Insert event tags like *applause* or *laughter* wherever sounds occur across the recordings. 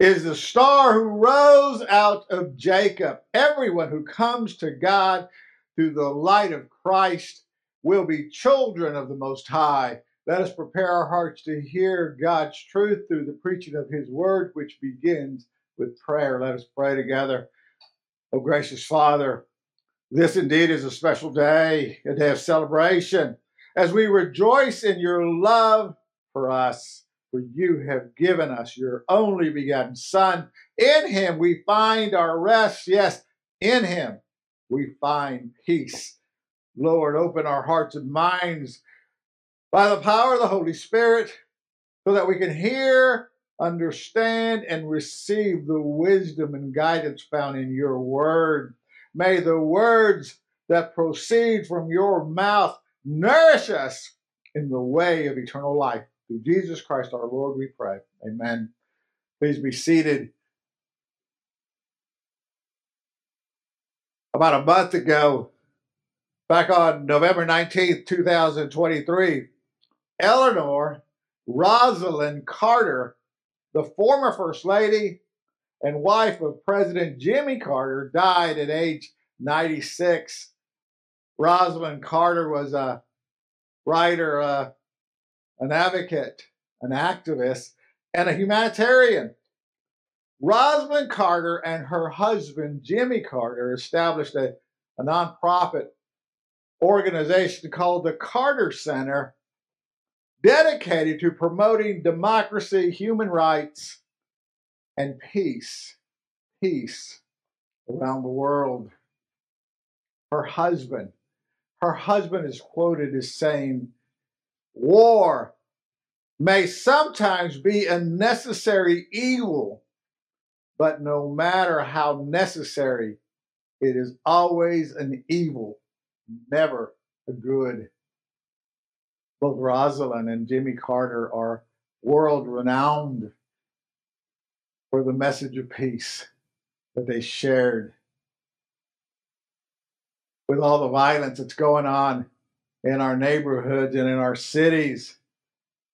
is the star who rose out of Jacob. Everyone who comes to God through the light of Christ will be children of the Most High. Let us prepare our hearts to hear God's truth through the preaching of His word, which begins with prayer. Let us pray together. Oh, gracious Father, this indeed is a special day, a day of celebration, as we rejoice in your love for us. For you have given us your only begotten Son. In him we find our rest. Yes, in him we find peace. Lord, open our hearts and minds by the power of the Holy Spirit so that we can hear, understand, and receive the wisdom and guidance found in your word. May the words that proceed from your mouth nourish us in the way of eternal life. Through Jesus Christ our Lord, we pray. Amen. Please be seated. About a month ago, back on November 19th, 2023, Eleanor Rosalynn Carter, the former First Lady and wife of President Jimmy Carter, died at age 96. Rosalynn Carter was a writer, uh, an advocate, an activist, and a humanitarian. Rosalynn Carter and her husband, Jimmy Carter, established a, a nonprofit organization called the Carter Center, dedicated to promoting democracy, human rights, and peace. Peace around the world. Her husband, her husband is quoted as saying, War may sometimes be a necessary evil, but no matter how necessary, it is always an evil, never a good. Both Rosalynn and Jimmy Carter are world renowned for the message of peace that they shared. With all the violence that's going on in our neighborhoods and in our cities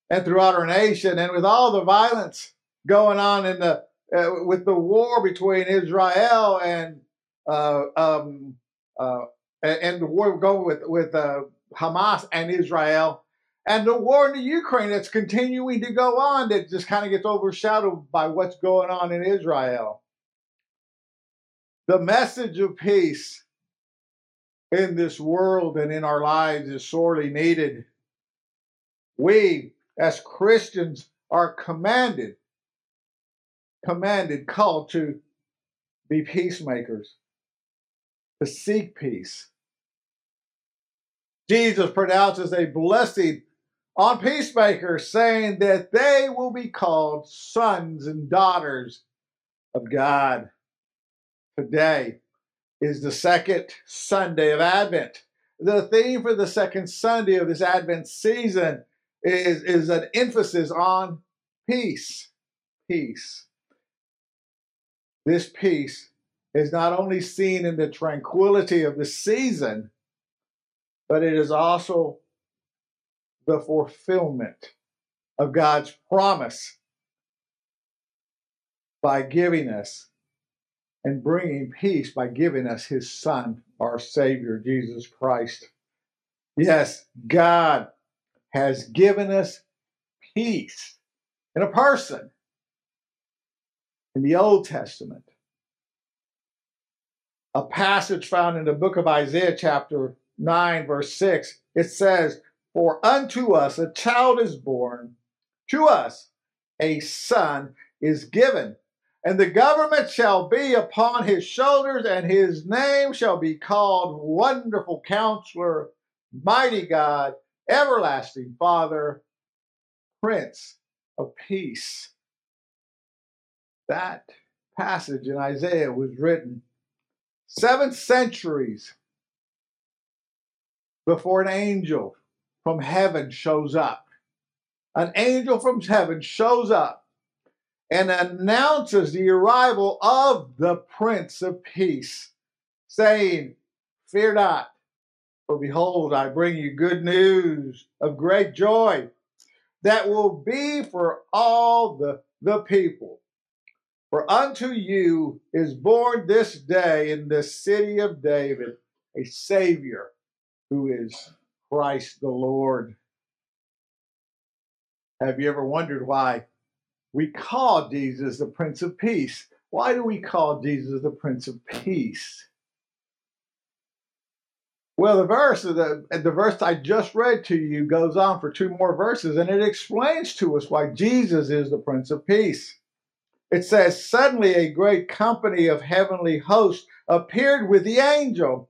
and throughout our nation, and with all the violence going on in the uh, with the war between Israel and uh, um, uh, and the war going with with uh, Hamas and Israel, and the war in the Ukraine that's continuing to go on that just kind of gets overshadowed by what's going on in Israel. The message of peace in this world and in our lives is sorely needed. We, as Christians, are commanded, commanded, called to be peacemakers, to seek peace. Jesus pronounces a blessing on peacemakers, saying that they will be called sons and daughters of God. Today, is the second Sunday of Advent. The theme for the second Sunday of this Advent season is, is an emphasis on peace. Peace. This peace is not only seen in the tranquility of the season, but it is also the fulfillment of God's promise by giving us and bringing peace by giving us his Son, our Savior, Jesus Christ. Yes, God has given us peace in a person in the Old Testament. A passage found in the book of Isaiah, chapter 9, verse 6, it says, For unto us a child is born, to us a son is given and the government shall be upon his shoulders, and his name shall be called Wonderful Counselor, Mighty God, Everlasting Father, Prince of Peace. that passage in Isaiah was written seven centuries before an angel from heaven shows up. An angel from heaven shows up and announces the arrival of the Prince of Peace, saying, Fear not, for behold, I bring you good news of great joy that will be for all the, the people. For unto you is born this day in the city of David a Savior who is Christ the Lord. Have you ever wondered why we call Jesus the Prince of Peace? Why do we call Jesus the Prince of Peace? Well, the verse, the, the verse I just read to you goes on for two more verses, and it explains to us why Jesus is the Prince of Peace. It says, Suddenly a great company of heavenly hosts appeared with the angel,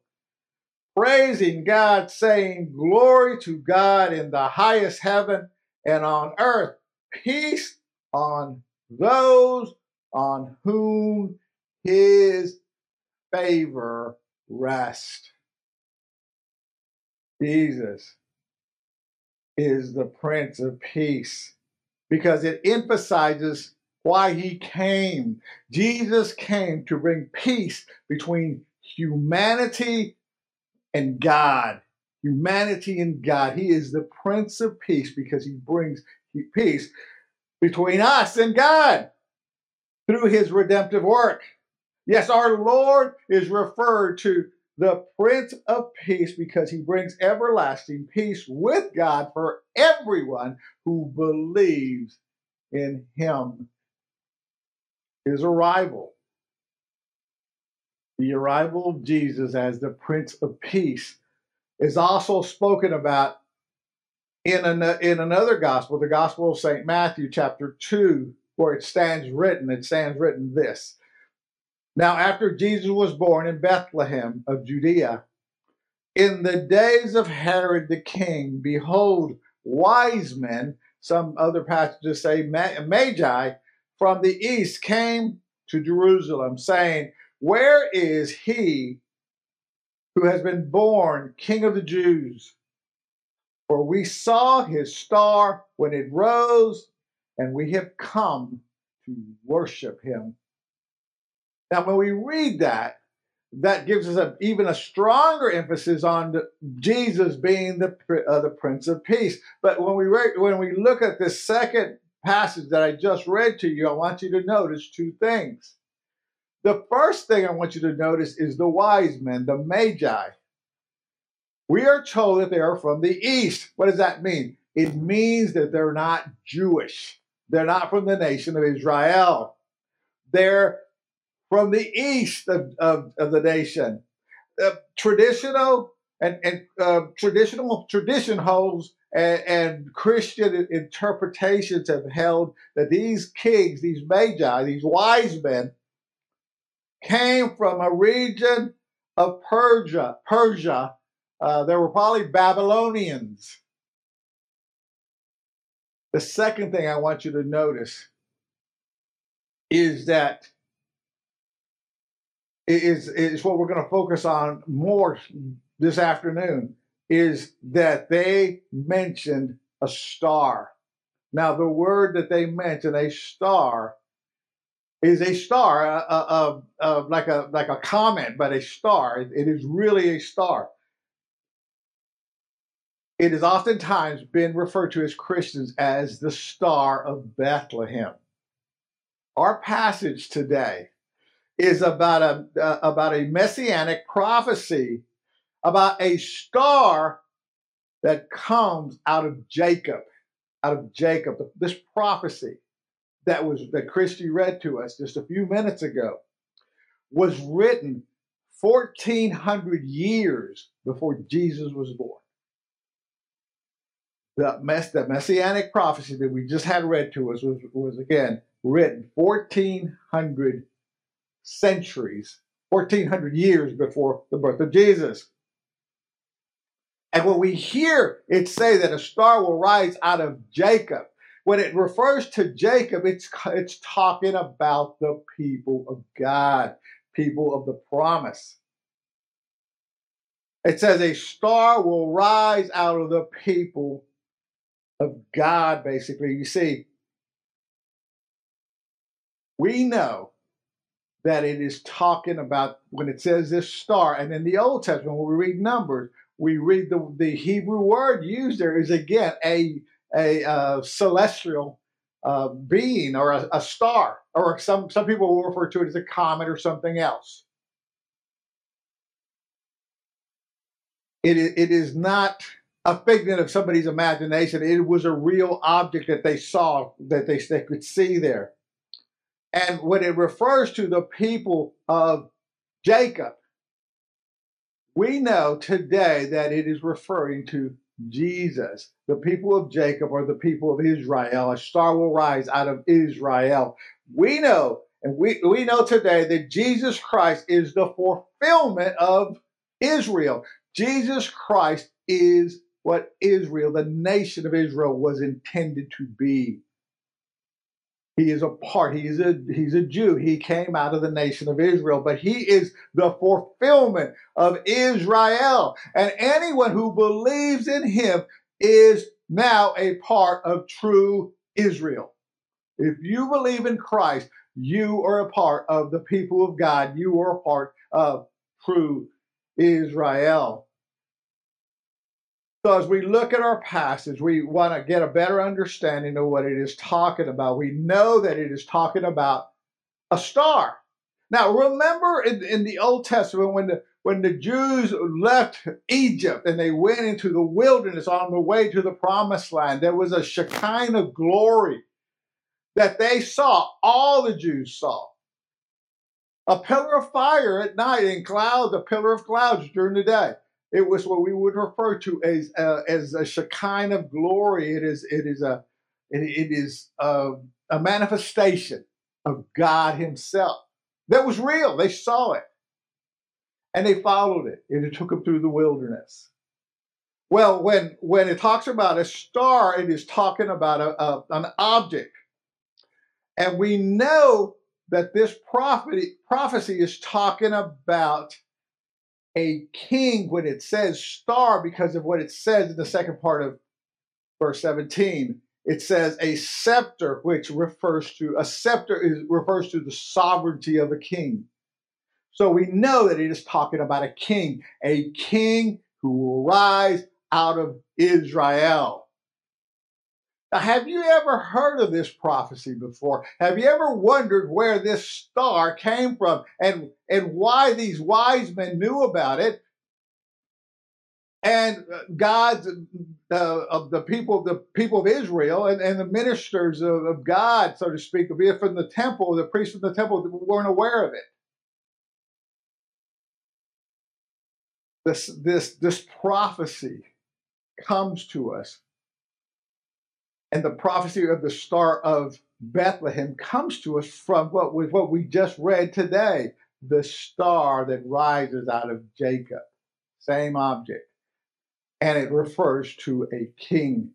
praising God, saying, Glory to God in the highest heaven, and on earth, peace on those on whom his favor rests. Jesus is the Prince of Peace because it emphasizes why he came. Jesus came to bring peace between humanity and God. Humanity and God. He is the Prince of Peace because he brings peace between us and God through his redemptive work. Yes, our Lord is referred to the Prince of Peace because he brings everlasting peace with God for everyone who believes in him. His arrival, the arrival of Jesus as the Prince of Peace, is also spoken about in, an, in another gospel, the Gospel of St. Matthew, chapter 2, where it stands written, it stands written this now, after Jesus was born in Bethlehem of Judea, in the days of Herod the king, behold, wise men, some other passages say magi, from the east came to Jerusalem, saying, Where is he who has been born King of the Jews? For we saw his star when it rose, and we have come to worship him. Now, when we read that, that gives us a, even a stronger emphasis on the, Jesus being the uh, the Prince of Peace. But when we re- when we look at this second passage that I just read to you, I want you to notice two things. The first thing I want you to notice is the wise men, the Magi. We are told that they are from the east. What does that mean? It means that they're not Jewish. They're not from the nation of Israel. They're from the east of, of, of the nation. Uh, traditional and, and uh, traditional tradition holds and, and, Christian interpretations have held that these kings, these magi, these wise men, came from a region of Persia. Persia. Uh, there were probably Babylonians. The second thing I want you to notice is that is is what we're going to focus on more this afternoon is that they mentioned a star. Now, the word that they mentioned, a star, is a star, uh, uh, uh, like a like a comet, but a star. It is really a star. It has oftentimes been referred to as Christians as the Star of Bethlehem. Our passage today is about a uh, about a messianic prophecy about a star that comes out of Jacob, out of Jacob. This prophecy that was that Christy read to us just a few minutes ago was written 1400 years before Jesus was born. The, mess, the messianic prophecy that we just had read to us was, was again written 1400 centuries, 1400 years before the birth of Jesus. And when we hear it say that a star will rise out of Jacob, when it refers to Jacob, it's, it's talking about the people of God, people of the promise. It says, A star will rise out of the people of God, basically. You see, we know that it is talking about when it says this star, and in the Old Testament, when we read Numbers, we read the, the Hebrew word used there is again a, a uh, celestial uh, being or a, a star, or some, some people will refer to it as a comet or something else. It, it is not a figment of somebody's imagination. It was a real object that they saw, that they, they could see there. And when it refers to the people of Jacob, we know today that it is referring to Jesus. The people of Jacob are the people of Israel. A star will rise out of Israel. We know, and we, we know today that Jesus Christ is the fulfillment of Israel. Jesus Christ is what Israel, the nation of Israel, was intended to be. He is a part. He's a he's a Jew. He came out of the nation of Israel, but he is the fulfillment of Israel. And anyone who believes in him is now a part of true Israel. If you believe in Christ, you are a part of the people of God. You are a part of true Israel. So, as we look at our passage, we want to get a better understanding of what it is talking about. We know that it is talking about a star. Now, remember in, in the Old Testament when the when the Jews left Egypt and they went into the wilderness on the way to the promised land, there was a Shekinah glory that they saw, all the Jews saw. A pillar of fire at night and clouds, a pillar of clouds during the day. It was what we would refer to as uh, as a Shekinah of glory. It is it is a it, it is a, a manifestation of God Himself that was real. They saw it and they followed it, and it took them through the wilderness. Well, when when it talks about a star, it is talking about a, a, an object, and we know that this prophecy prophecy is talking about a king when it says star because of what it says in the second part of verse 17 it says a scepter which refers to a scepter is refers to the sovereignty of a king. So we know that it is talking about a king a king who will rise out of israel now, have you ever heard of this prophecy before? Have you ever wondered where this star came from and, and why these wise men knew about it? And uh, God's uh, of the people, the people of Israel, and, and the ministers of, of God, so to speak, be it from the temple, the priests from the temple, weren't aware of it. This this this prophecy comes to us and the prophecy of the star of Bethlehem comes to us from what we, what we just read today the star that rises out of Jacob. Same object. And it refers to a king.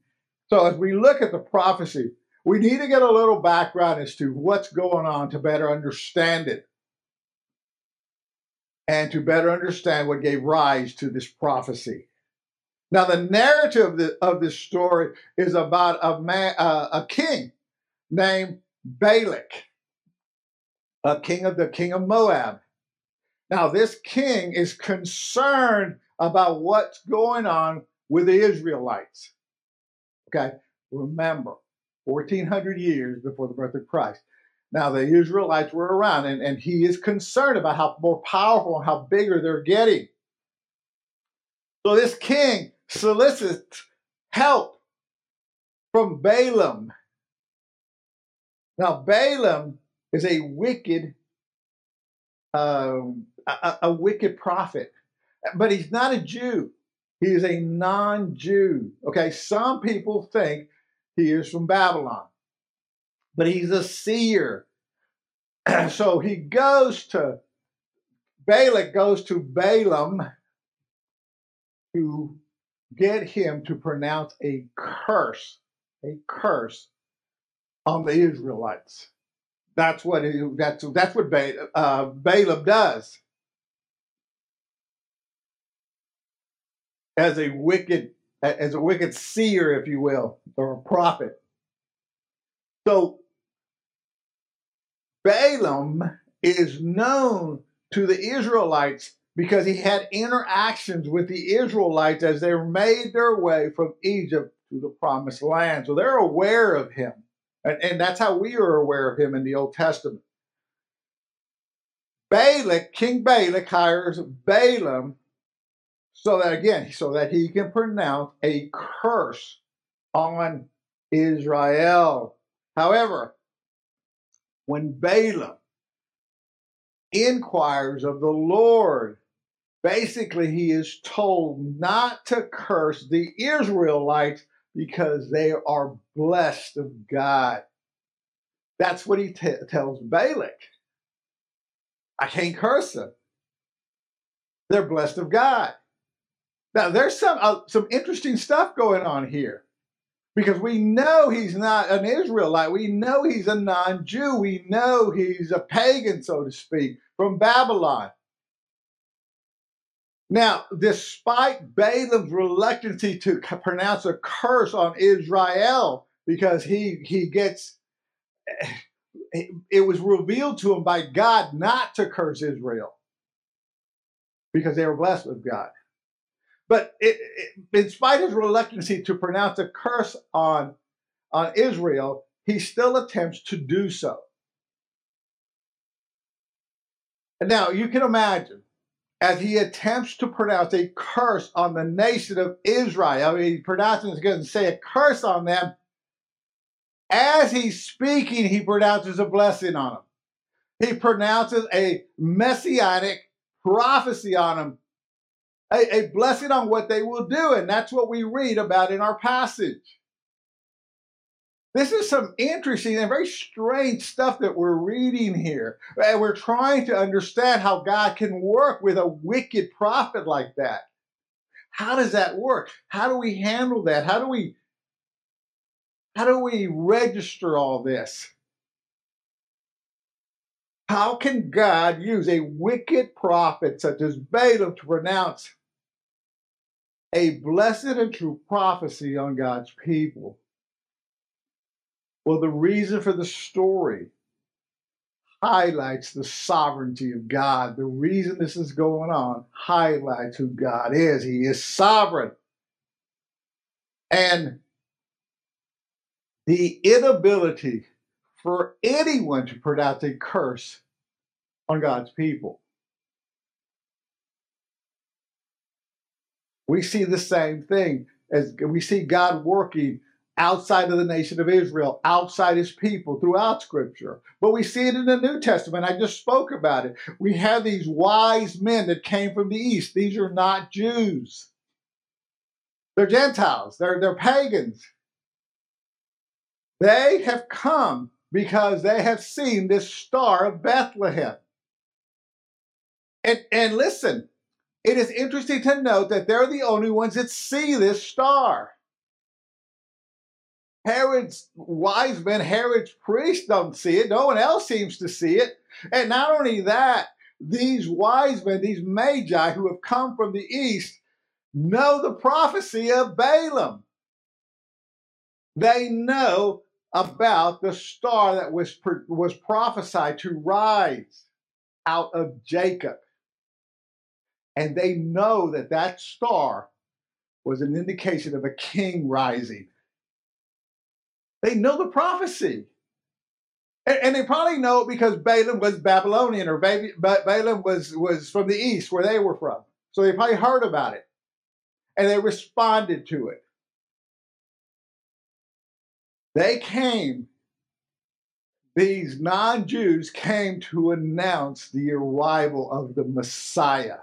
So as we look at the prophecy, we need to get a little background as to what's going on to better understand it and to better understand what gave rise to this prophecy. Now, the narrative of, this story is about a man, uh, a king named Balak, a king of the king of Moab. Now, this king is concerned about what's going on with the Israelites. Okay, remember, 1400 years before the birth of Christ. Now, the Israelites were around, and, and he is concerned about how more powerful and how bigger they're getting. So, this king solicit help from Balaam. Now, Balaam is a wicked, um, a, a wicked prophet, but he's not a Jew. He is a non-Jew. Okay, some people think he is from Babylon, but he's a seer. *clears throat* so he goes to Balak goes to Balaam to get him to pronounce a curse, a curse on the Israelites. That's what he, that's that's what ba- uh, Balaam does as a wicked as a wicked seer, if you will, or a prophet. So Balaam is known to the Israelites because he had interactions with the Israelites as they made their way from Egypt to the promised land. So they're aware of him. And, and that's how we are aware of him in the Old Testament. Balak, King Balak hires Balaam so that again, so that he can pronounce a curse on Israel. However, when Balaam inquires of the Lord, basically he is told not to curse the Israelites because they are blessed of God. That's what he t- tells Balak. I can't curse them. They're blessed of God. Now, there's some uh, some interesting stuff going on here because we know he's not an Israelite. We know he's a non-Jew. We know he's a pagan, so to speak, from Babylon. Now, despite Balaam's reluctance to pronounce a curse on Israel, because he he gets it was revealed to him by God not to curse Israel because they were blessed with God. But it, it, in spite of his reluctance to pronounce a curse on, on Israel, he still attempts to do so. And now you can imagine as he attempts to pronounce a curse on the nation of Israel, I mean, he pronounces going to say a curse on them. As he's speaking, he pronounces a blessing on them. He pronounces a messianic prophecy on them a, a blessing on what they will do. And that's what we read about in our passage. This is some interesting and very strange stuff that we're reading here. And we're trying to understand how God can work with a wicked prophet like that. How does that work? How do we handle that? How do we how do we register all this? How can God use a wicked prophet such as Balaam to pronounce a blessed and true prophecy on God's people. Well, the reason for the story highlights the sovereignty of God. The reason this is going on highlights who God is. He is sovereign. And the inability for anyone to pronounce a curse on God's people. We see the same thing as we see God working outside of the nation of Israel, outside his people throughout scripture. But we see it in the New Testament. I just spoke about it. We have these wise men that came from the east. These are not Jews. They're Gentiles. They're, they're pagans. They have come because they have seen this star of Bethlehem. And, and listen, it is interesting to note that they're the only ones that see this star. Herod's wise men, Herod's priests don't see it. No one else seems to see it. And not only that, these wise men, these magi who have come from the east, know the prophecy of Balaam. They know about the star that was, was prophesied to rise out of Jacob and they know that that star was an indication of a king rising. They know the prophecy. And, and they probably know it because Balaam was Babylonian or Balaam was, was from the east where they were from. So they probably heard about it and they responded to it. They came, these non Jews came to announce the arrival of the Messiah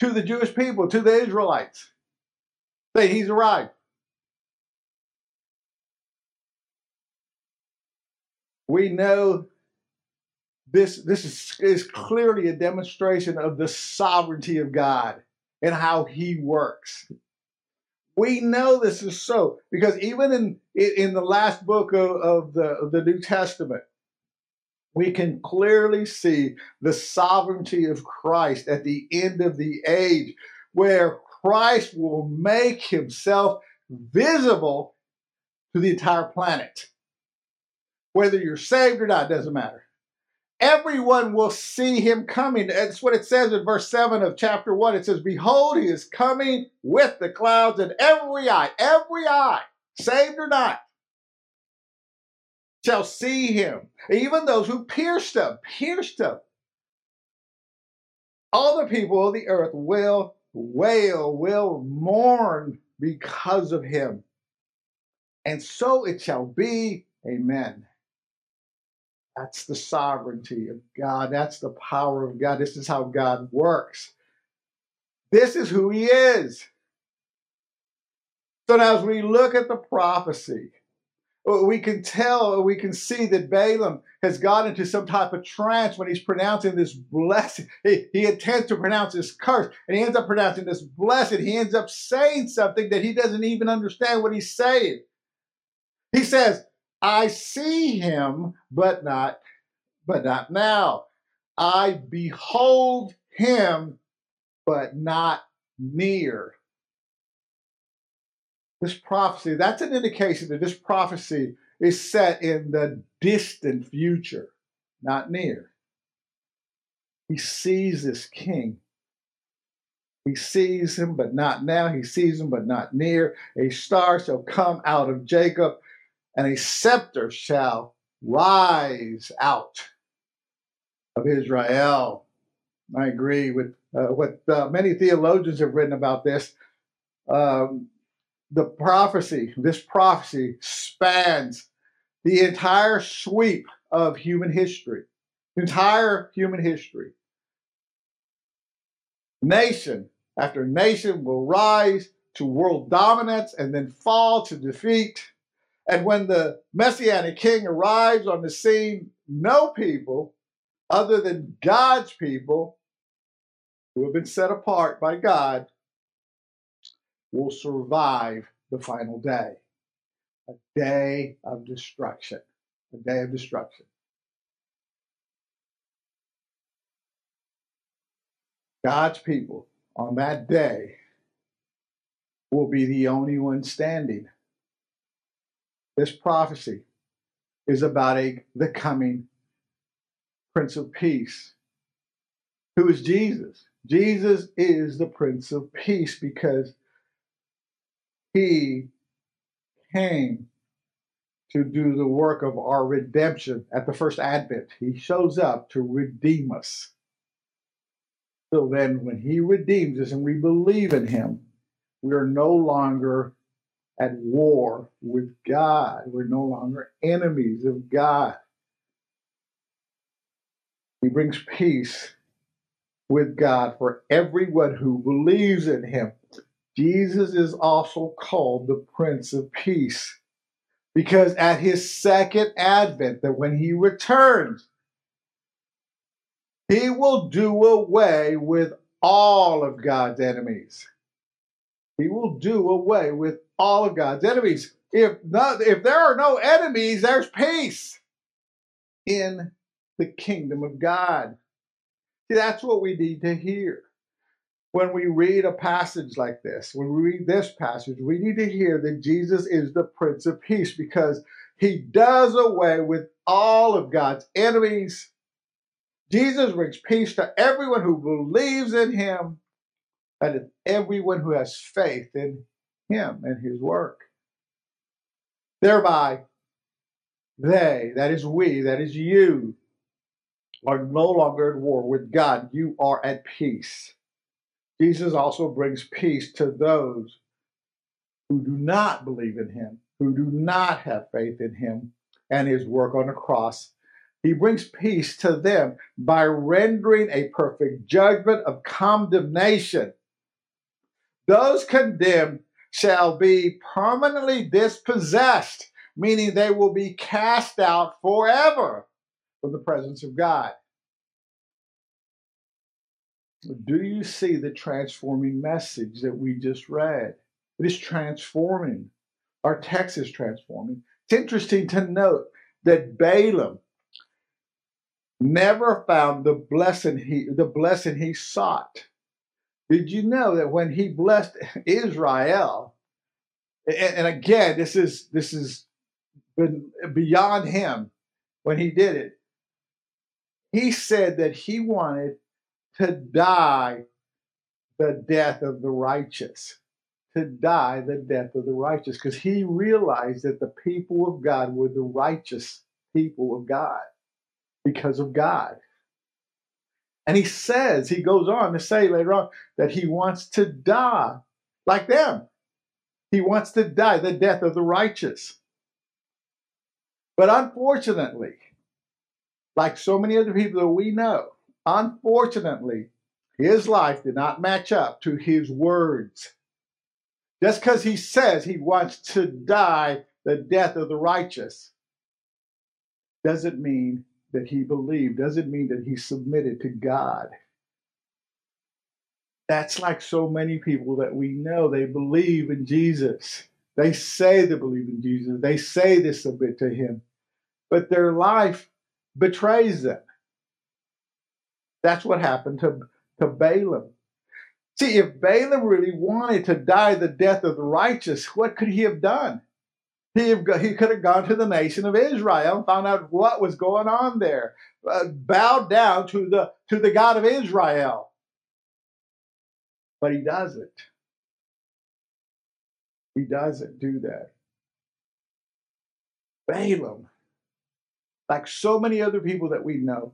to the Jewish people, to the Israelites. Say, he's arrived. We know this, this is, is clearly a demonstration of the sovereignty of God and how he works. We know this is so because even in in the last book of, of the of the New Testament, we can clearly see the sovereignty of Christ at the end of the age, where Christ will make himself visible to the entire planet. Whether you're saved or not, doesn't matter. Everyone will see him coming. That's what it says in verse 7 of chapter 1. It says, Behold, he is coming with the clouds, and every eye, every eye, saved or not, shall see him. Even those who pierced him, pierced him. All the people of the earth will wail, will mourn because of him. And so it shall be. Amen. That's the sovereignty of God. That's the power of God. This is how God works. This is who He is. So now, as we look at the prophecy, uh, we can tell, uh, we can see that Balaam has got into some type of trance when he's pronouncing this blessing. He, he intends to pronounce this curse, and he ends up pronouncing this blessing. He ends up saying something that he doesn't even understand what he's saying. He says, I see him, but not, but not now. I behold him, but not near this prophecy, that's an indication that this prophecy is set in the distant future, not near. He sees this king. He sees him, but not now. He sees him, but not near. A star shall come out of Jacob, and a scepter shall rise out of Israel. I agree with uh, what uh, many theologians have written about this. Um, the prophecy, this prophecy spans the entire sweep of human history, entire human history. Nation after nation will rise to world dominance and then fall to defeat. And when the Messianic King arrives on the scene, no people other than God's people who have been set apart by God will survive the final day a day of destruction. A day of destruction. God's people on that day will be the only ones standing. This prophecy is about a, the coming Prince of Peace, who is Jesus. Jesus is the Prince of Peace because he came to do the work of our redemption at the first advent. He shows up to redeem us. So then, when He redeems us and we believe in Him, we are no longer at war with God. We're no longer enemies of God. He brings peace with God for everyone who believes in Him. Jesus is also called the Prince of Peace because at his second advent, that when he returns, he will do away with all of God's enemies. He will do away with all of God's enemies. If not, if there are no enemies, there's peace in the kingdom of God. See, that's what we need to hear when we read a passage like this, when we read this passage, we need to hear that Jesus is the Prince of Peace because he does away with all of God's enemies. Jesus brings peace to everyone who believes in him and everyone who has faith in him and his work. Thereby, they, that is we, that is you, are no longer at war with God. You are at peace. Jesus also brings peace to those who do not believe in him, who do not have faith in him and his work on the cross. He brings peace to them by rendering a perfect judgment of condemnation. Those condemned shall be permanently dispossessed, meaning they will be cast out forever from the presence of God. Do you see the transforming message that we just read? It is transforming. Our text is transforming. It's interesting to note that Balaam never found the blessing he the blessing he sought. Did you know that when he blessed Israel, and, and again, this is this is beyond him when he did it. He said that he wanted to die the death of the righteous to die the death of the righteous because he realized that the people of God were the righteous people of God because of God. And he says, he goes on to say later on that he wants to die like them. He wants to die the death of the righteous. But unfortunately, like so many other people that we know, unfortunately, his life did not match up to his words. Just because he says he wants to die the death of the righteous doesn't mean that he believed, doesn't mean that he submitted to God. That's like so many people that we know. They believe in Jesus. They say they believe in Jesus. They say they submit to him. But their life betrays them. That's what happened to, to Balaam. See, if Balaam really wanted to die the death of the righteous, what could he have done? He, he could have gone to the nation of Israel and found out what was going on there, uh, bowed down to the, to the God of Israel. But he doesn't. He doesn't do that. Balaam, like so many other people that we know,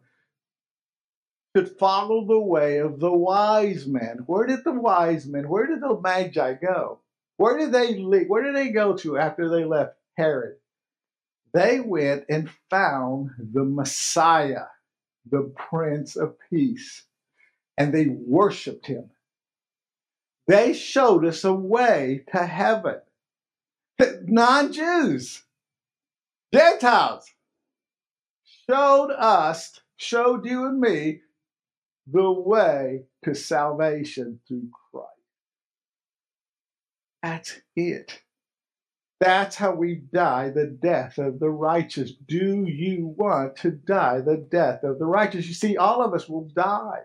could follow the way of the wise men. Where did the wise men, where did the magi go? Where did they leave, where did they go to after they left Herod? They went and found the Messiah, the Prince of Peace, and they worshiped him. They showed us a way to heaven. Non Jews, Gentiles, showed us, showed you and me the way to salvation through Christ. That's it. That's how we die the death of the righteous. Do you want to die the death of the righteous? You see, all of us will die.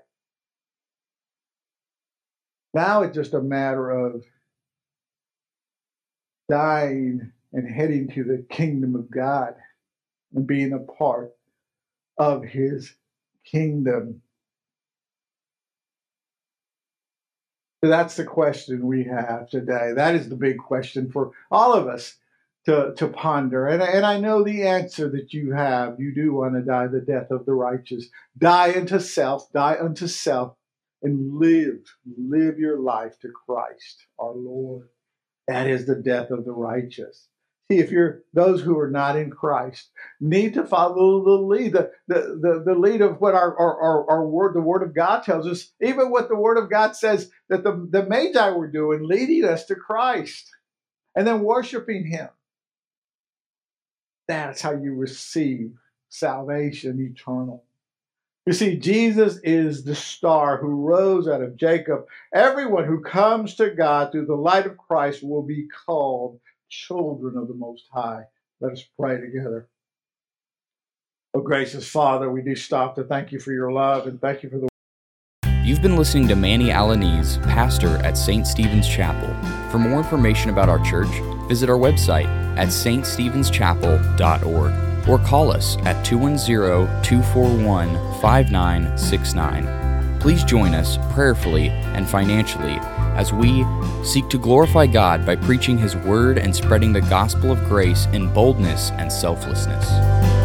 Now it's just a matter of dying and heading to the kingdom of God and being a part of his kingdom. That's the question we have today. That is the big question for all of us to, to ponder. And, and I know the answer that you have. You do want to die the death of the righteous. Die unto self, die unto self, and live, live your life to Christ, our Lord. That is the death of the righteous. See, if you're those who are not in Christ, need to follow the lead, the, the, the, lead of what our, our, our, our, word, the word of God tells us, even what the word of God says that the, the Magi were doing, leading us to Christ and then worshiping Him. That's how you receive salvation eternal. You see, Jesus is the star who rose out of Jacob. Everyone who comes to God through the light of Christ will be called children of the Most High. Let us pray together. Oh, gracious Father, we do stop to thank you for your love and thank you for the. You've been listening to Manny Alaniz, pastor at St. Stephen's Chapel. For more information about our church, visit our website at ststephenschapel.org or call us at 210 241 5969. Please join us prayerfully and financially as we seek to glorify God by preaching His Word and spreading the gospel of grace in boldness and selflessness.